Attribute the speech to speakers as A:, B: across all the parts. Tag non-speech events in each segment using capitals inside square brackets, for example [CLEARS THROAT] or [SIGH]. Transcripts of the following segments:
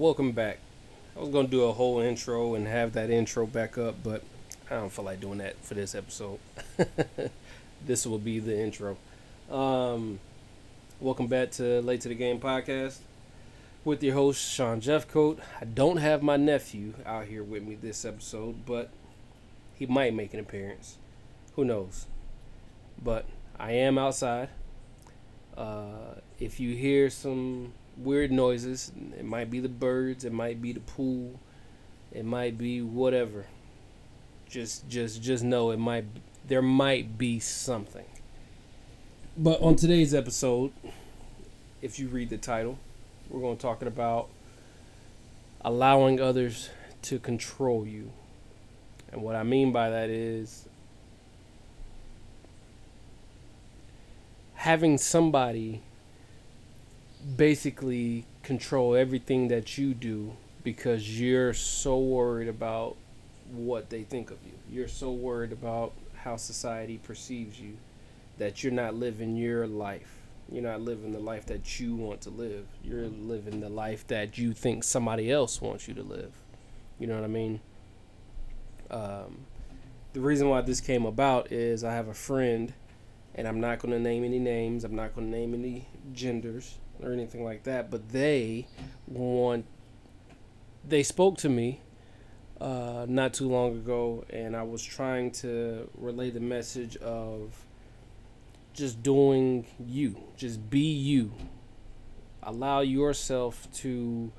A: Welcome back. I was gonna do a whole intro and have that intro back up, but I don't feel like doing that for this episode. [LAUGHS] this will be the intro. Um, welcome back to Late to the Game podcast with your host Sean Jeffcoat. I don't have my nephew out here with me this episode, but he might make an appearance. Who knows? But I am outside. Uh, if you hear some weird noises. It might be the birds, it might be the pool, it might be whatever. Just just just know it might there might be something. But on today's episode, if you read the title, we're going to talking about allowing others to control you. And what I mean by that is having somebody basically control everything that you do because you're so worried about what they think of you. You're so worried about how society perceives you that you're not living your life. You're not living the life that you want to live. You're living the life that you think somebody else wants you to live. You know what I mean? Um, the reason why this came about is I have a friend, and I'm not going to name any names, I'm not going to name any genders or anything like that, but they want they spoke to me uh, not too long ago, and I was trying to relay the message of just doing you, just be you. Allow yourself to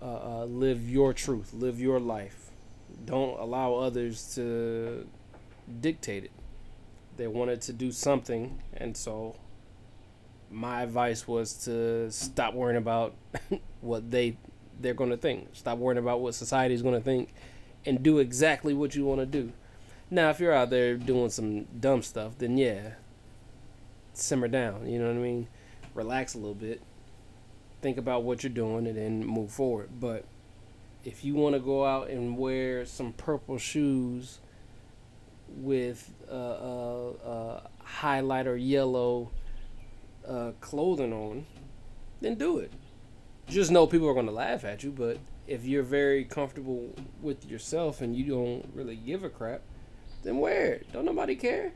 A: uh, uh, live your truth, live your life. Don't allow others to dictate it. They wanted to do something, and so my advice was to stop worrying about [LAUGHS] what they they're going to think. Stop worrying about what society is going to think, and do exactly what you want to do. Now, if you're out there doing some dumb stuff, then yeah, simmer down. You know what I mean? Relax a little bit. Think about what you're doing, and then move forward. But if you want to go out and wear some purple shoes with a, a, a highlighter yellow uh, clothing on, then do it. Just know people are going to laugh at you, but if you're very comfortable with yourself and you don't really give a crap, then wear it. Don't nobody care.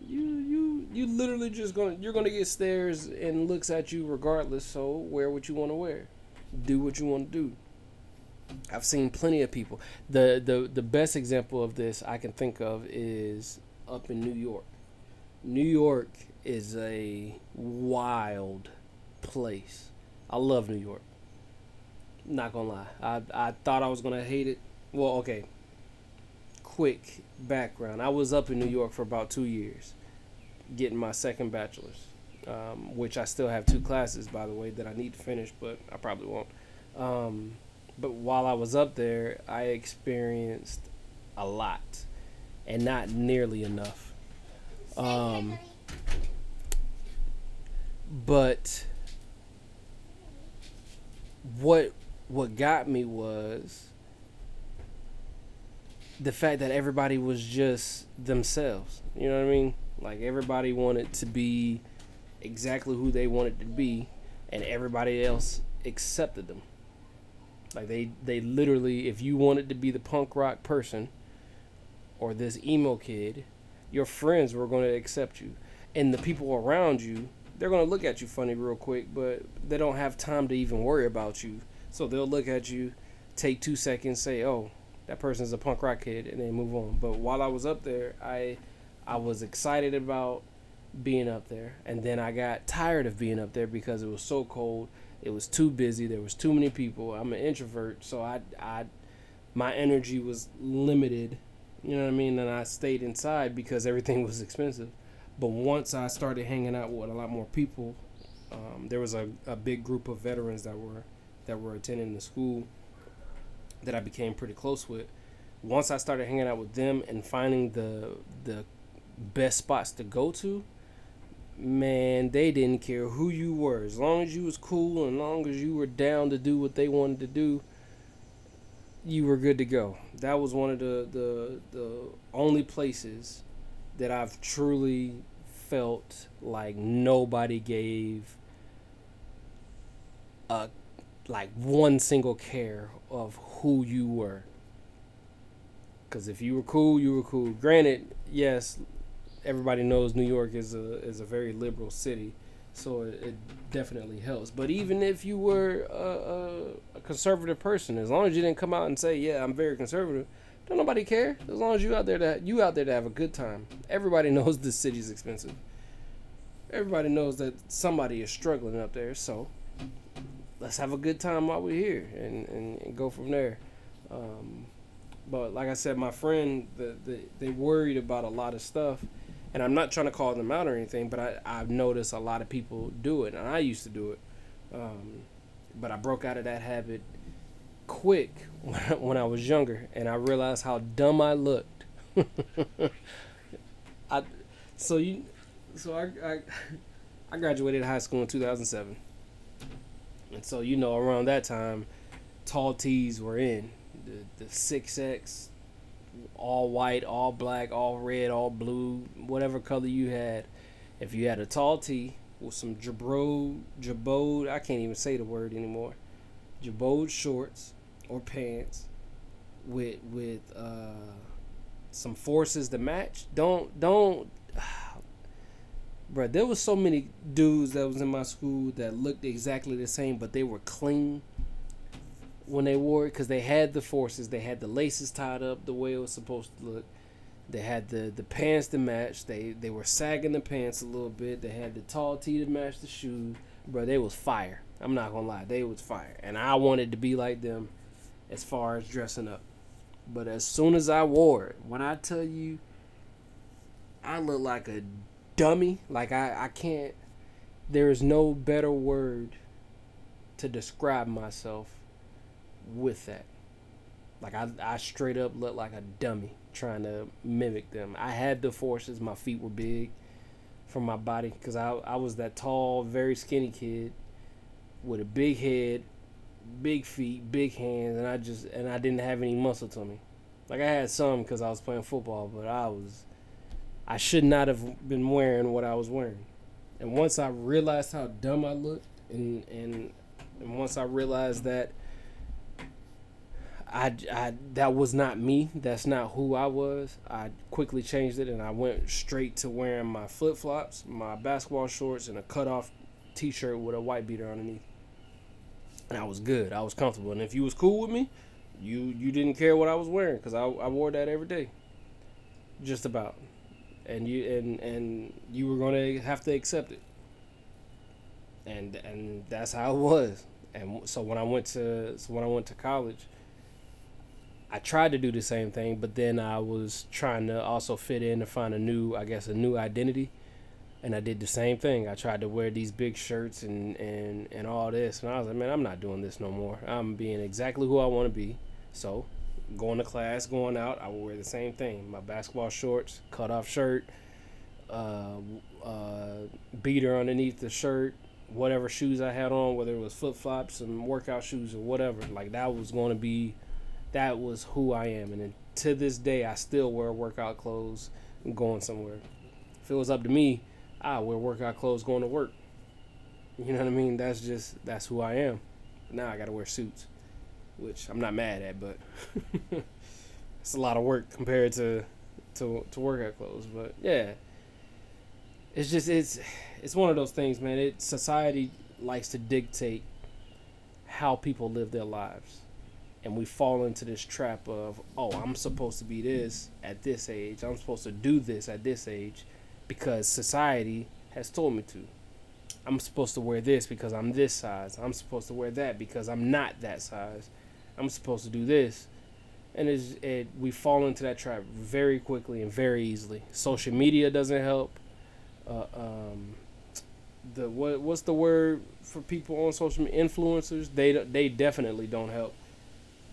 A: You you you literally just gonna you're gonna get stares and looks at you regardless. So wear what you want to wear, do what you want to do. I've seen plenty of people. The the the best example of this I can think of is up in New York. New York is a wild place. I love New York. Not gonna lie. I I thought I was gonna hate it. Well, okay. Quick background. I was up in New York for about two years, getting my second bachelor's, um, which I still have two classes, by the way, that I need to finish, but I probably won't. Um, but while I was up there, I experienced a lot, and not nearly enough. Um, but what what got me was the fact that everybody was just themselves. You know what I mean? Like everybody wanted to be exactly who they wanted to be and everybody else accepted them. Like they they literally if you wanted to be the punk rock person or this emo kid, your friends were going to accept you and the people around you they're gonna look at you funny real quick, but they don't have time to even worry about you. So they'll look at you, take two seconds, say, "Oh, that person's a punk rock kid," and then move on. But while I was up there, I I was excited about being up there, and then I got tired of being up there because it was so cold. It was too busy. There was too many people. I'm an introvert, so I I my energy was limited. You know what I mean? And I stayed inside because everything [LAUGHS] was expensive. But once I started hanging out with a lot more people, um, there was a, a big group of veterans that were that were attending the school that I became pretty close with. Once I started hanging out with them and finding the the best spots to go to, man, they didn't care who you were. As long as you was cool and long as you were down to do what they wanted to do, you were good to go. That was one of the the, the only places that I've truly felt like nobody gave a like one single care of who you were. Because if you were cool, you were cool. Granted, yes, everybody knows New York is a is a very liberal city, so it, it definitely helps. But even if you were a, a, a, conservative person, as long as you didn't come out and say, "Yeah, I'm very conservative," don't nobody care. As long as you out there to you out there to have a good time. Everybody [LAUGHS] knows this city's expensive. Everybody knows that somebody is struggling up there, so let's have a good time while we're here and, and, and go from there. Um, but like I said, my friend, the, the, they worried about a lot of stuff, and I'm not trying to call them out or anything, but I, I've noticed a lot of people do it, and I used to do it. Um, but I broke out of that habit quick [LAUGHS] when I, was younger, and I realized how dumb I looked. [LAUGHS] I so you so I, I [LAUGHS] I graduated high school in 2007, and so you know around that time, tall tees were in the the six X, all white, all black, all red, all blue, whatever color you had. If you had a tall tee with some jabode, jabode, I can't even say the word anymore. Jabode shorts or pants with with uh, some forces to match. Don't don't [SIGHS] bro, there was so many dudes that was in my school that looked exactly the same, but they were clean when they wore it because they had the forces. They had the laces tied up the way it was supposed to look. They had the, the pants to match. They they were sagging the pants a little bit. They had the tall tee to match the shoes. Bro, they was fire. I'm not gonna lie, they was fire, and I wanted to be like them as far as dressing up. But as soon as I wore it, when I tell you, I look like a dummy. Like I, I can't. There is no better word to describe myself with that. Like I, I straight up look like a dummy trying to mimic them. I had the forces. My feet were big from my body because I, I was that tall, very skinny kid with a big head, big feet, big hands, and I just and I didn't have any muscle to me. Like I had some because I was playing football, but I was I should not have been wearing what I was wearing. And once I realized how dumb I looked, and and, and once I realized that I, I that was not me, that's not who I was, I quickly changed it and I went straight to wearing my flip flops, my basketball shorts, and a cut off t shirt with a white beater underneath. And I was good. I was comfortable. And if you was cool with me, you you didn't care what I was wearing because I, I wore that every day. Just about and you and and you were gonna have to accept it. And and that's how it was. And so when I went to so when I went to college, I tried to do the same thing, but then I was trying to also fit in to find a new, I guess, a new identity. And I did the same thing. I tried to wear these big shirts and, and, and all this. And I was like, man, I'm not doing this no more. I'm being exactly who I want to be. So going to class, going out, I would wear the same thing: my basketball shorts, cut off shirt, uh, uh, beater underneath the shirt, whatever shoes I had on, whether it was flip flops and workout shoes or whatever. Like that was going to be, that was who I am, and to this day, I still wear workout clothes going somewhere. If it was up to me, Ah, I wear workout clothes going to work. You know what I mean? That's just that's who I am. Now I got to wear suits which I'm not mad at, but [LAUGHS] it's a lot of work compared to to to workout clothes. But yeah, it's just it's it's one of those things, man. It society likes to dictate how people live their lives. And we fall into this trap of, oh, I'm supposed to be this at this age. I'm supposed to do this at this age because society has told me to. I'm supposed to wear this because I'm this size. I'm supposed to wear that because I'm not that size. I'm supposed to do this, and it's, it we fall into that trap very quickly and very easily. Social media doesn't help. Uh, um, the what what's the word for people on social media? Influencers. They they definitely don't help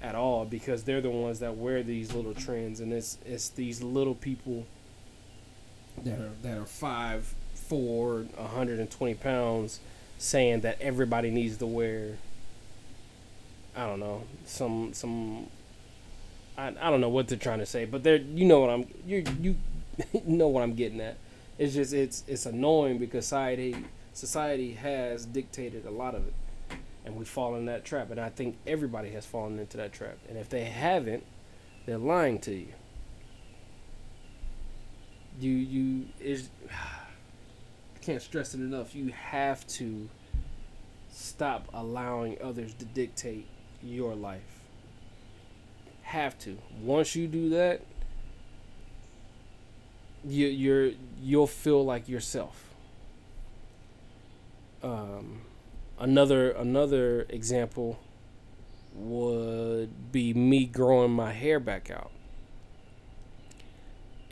A: at all because they're the ones that wear these little trends, and it's it's these little people that are that are five, four, 120 pounds, saying that everybody needs to wear I don't know some some I, I don't know what they're trying to say, but they're you know what I'm you you [LAUGHS] know what I'm getting at. It's just it's it's annoying because society society has dictated a lot of it, and we fall in that trap. And I think everybody has fallen into that trap. And if they haven't, they're lying to you. You you is I can't stress it enough. You have to stop allowing others to dictate your life. Have to. Once you do that, you you're you'll feel like yourself. Um, another another example would be me growing my hair back out.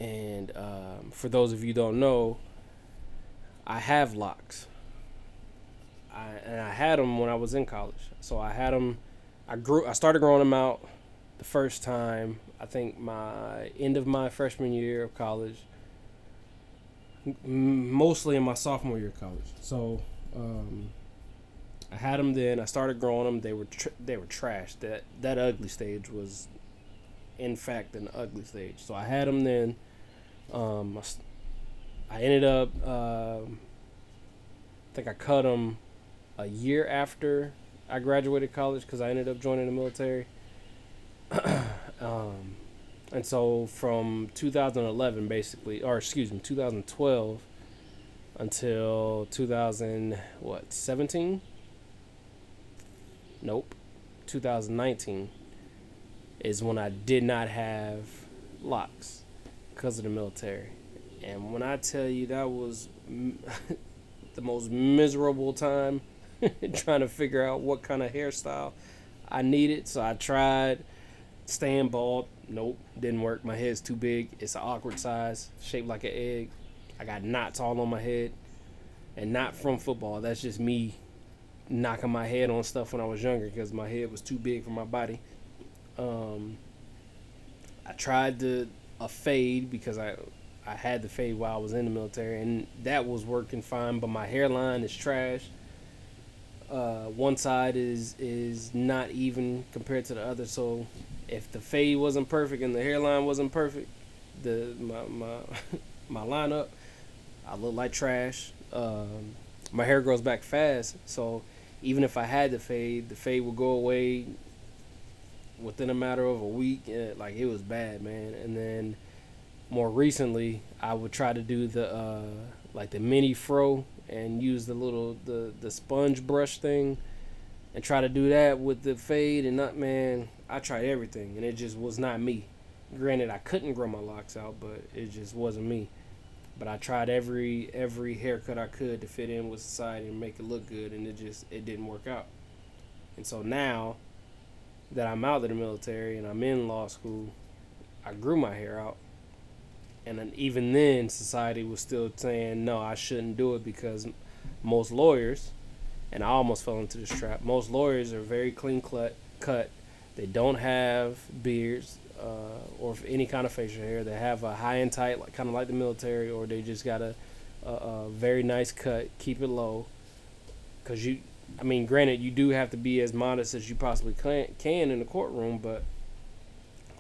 A: And um, for those of you don't know, I have locks. I, and I had them when I was in college. So I had them. I grew. I started growing them out the first time. I think my end of my freshman year of college. Mostly in my sophomore year of college. So um, I had them then. I started growing them. They were tr- they were trash. That that ugly stage was, in fact, an ugly stage. So I had them then. Um, I, I ended up. Uh, I think I cut them a year after I graduated college because I ended up joining the military. [CLEARS THROAT] um, and so from 2011, basically, or excuse me, 2012 until 2000, what, 17? Nope. 2019 is when I did not have locks because of the military. And when I tell you that was [LAUGHS] the most miserable time [LAUGHS] trying to figure out what kind of hairstyle I needed. So I tried staying bald. Nope, didn't work. My head's too big. It's an awkward size, shaped like an egg. I got knots all on my head, and not from football. That's just me knocking my head on stuff when I was younger because my head was too big for my body. Um, I tried the a fade because I I had the fade while I was in the military, and that was working fine. But my hairline is trash. Uh, one side is is not even compared to the other. So if the fade wasn't perfect and the hairline wasn't perfect, the my my [LAUGHS] my lineup, I look like trash. Um, my hair grows back fast, so even if I had the fade, the fade would go away within a matter of a week. And, like it was bad, man. And then more recently, I would try to do the uh, like the mini fro and use the little the the sponge brush thing and try to do that with the fade and not man i tried everything and it just was not me granted i couldn't grow my locks out but it just wasn't me but i tried every every haircut i could to fit in with society and make it look good and it just it didn't work out and so now that i'm out of the military and i'm in law school i grew my hair out. And then even then society was still saying no i shouldn't do it because most lawyers and i almost fell into this trap most lawyers are very clean cut cut. They don't have beards uh, or any kind of facial hair. They have a high and tight like kind of like the military or they just got a, a, a very nice cut keep it low. Because you i mean granted you do have to be as modest as you possibly can, in the courtroom but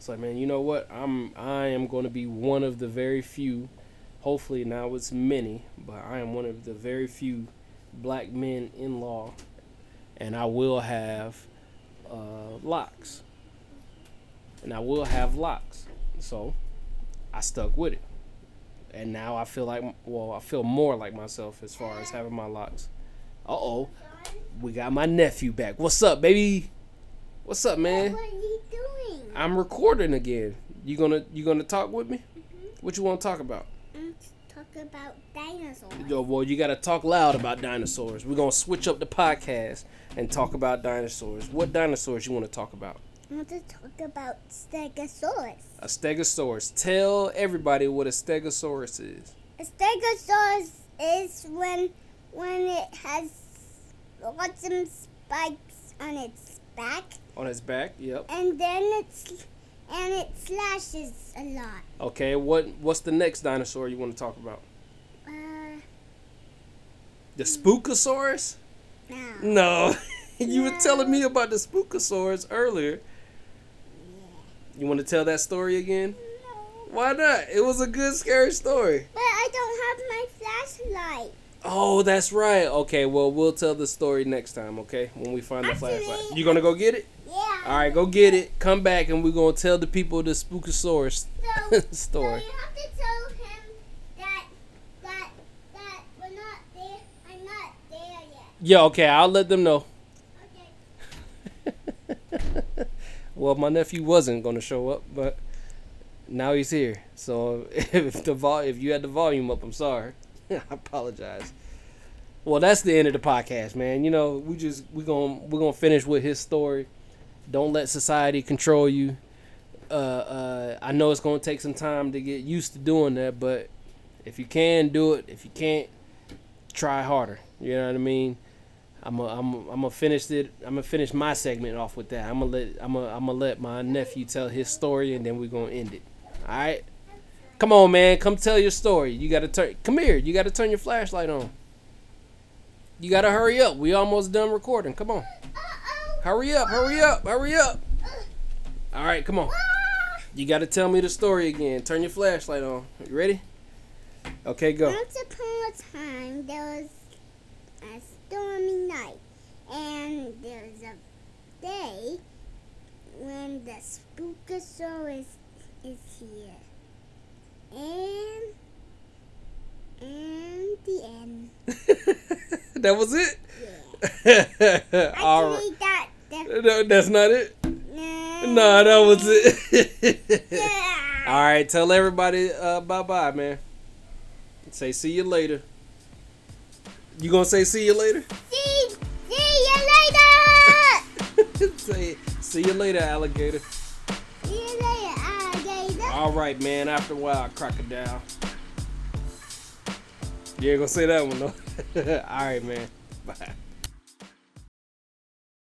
A: it's like, man, you know what? I'm I am going to be one of the very few. Hopefully now it's many, but I am one of the very few black men in law, and I will have uh, locks, and I will have locks. So I stuck with it, and now I feel like well, I feel more like myself as far as having my locks. Uh oh, we got my nephew back. What's up, baby? What's up, man?
B: What are you doing?
A: I'm recording again. You gonna you gonna talk with me? Mm-hmm. What you want to talk about?
B: Talk about dinosaurs.
A: Yo, well, you gotta talk loud about dinosaurs. We're gonna switch up the podcast and talk about dinosaurs. What dinosaurs you want to talk about?
B: I want to talk about Stegosaurus.
A: A Stegosaurus. Tell everybody what a Stegosaurus is.
B: A Stegosaurus is when when it has lots some spikes on its back.
A: On its back, yep.
B: And then it's and it slashes a lot.
A: Okay, what what's the next dinosaur you want to talk about?
B: Uh,
A: The Spookosaurus?
B: no.
A: No. [LAUGHS] you were telling me about the Spookosaurus earlier. You want to tell that story again?
B: No.
A: Why not? It was a good scary story.
B: But I don't have my flashlight.
A: Oh, that's right. Okay, well, we'll tell the story next time, okay? When we find the flashlight. You gonna go get it?
B: Yeah.
A: All right, go get it. Come back and we're gonna tell the people the Spookosaurus
B: So, [LAUGHS] so
A: story.
B: you have to tell him that that that we're not there. I'm not there yet.
A: Yeah, okay, I'll let them know.
B: Okay. [LAUGHS]
A: well, my nephew wasn't gonna show up, but now he's here. So [LAUGHS] if the vol- if you had the volume up, I'm sorry. [LAUGHS] I apologize. Well, that's the end of the podcast, man. You know, we just we gonna we're gonna finish with his story. Don't let society control you. Uh, uh, I know it's gonna take some time to get used to doing that, but if you can do it, if you can't, try harder. You know what I mean? I'm a, I'm a, I'm gonna finish it. I'm gonna finish my segment off with that. I'm gonna let I'm gonna, I'm gonna let my nephew tell his story, and then we're gonna end it. All right? Come on, man. Come tell your story. You gotta turn. Come here. You gotta turn your flashlight on. You gotta hurry up. We almost done recording. Come on. Hurry up. Hurry up. Hurry up. All right. Come on. You gotta tell me the story again. Turn your flashlight on. You ready? Okay, go.
B: Once upon a time, there was a stormy night, and there was a day when the Spookosaurus is here. And and the end. [LAUGHS]
A: that was it.
B: Yeah. [LAUGHS]
A: All right.
B: That, that
A: No, that's not it.
B: nah.
A: No, that was it. [LAUGHS]
B: Yeah.
A: All right, tell everybody uh, bye bye, man. Say see you later. You gonna say see you later?
B: See, see you later.
A: say
B: see you later, alligator.
A: All right, man. After a while, crocodile. You ain't gonna say that one though. [LAUGHS] All right, man. Bye.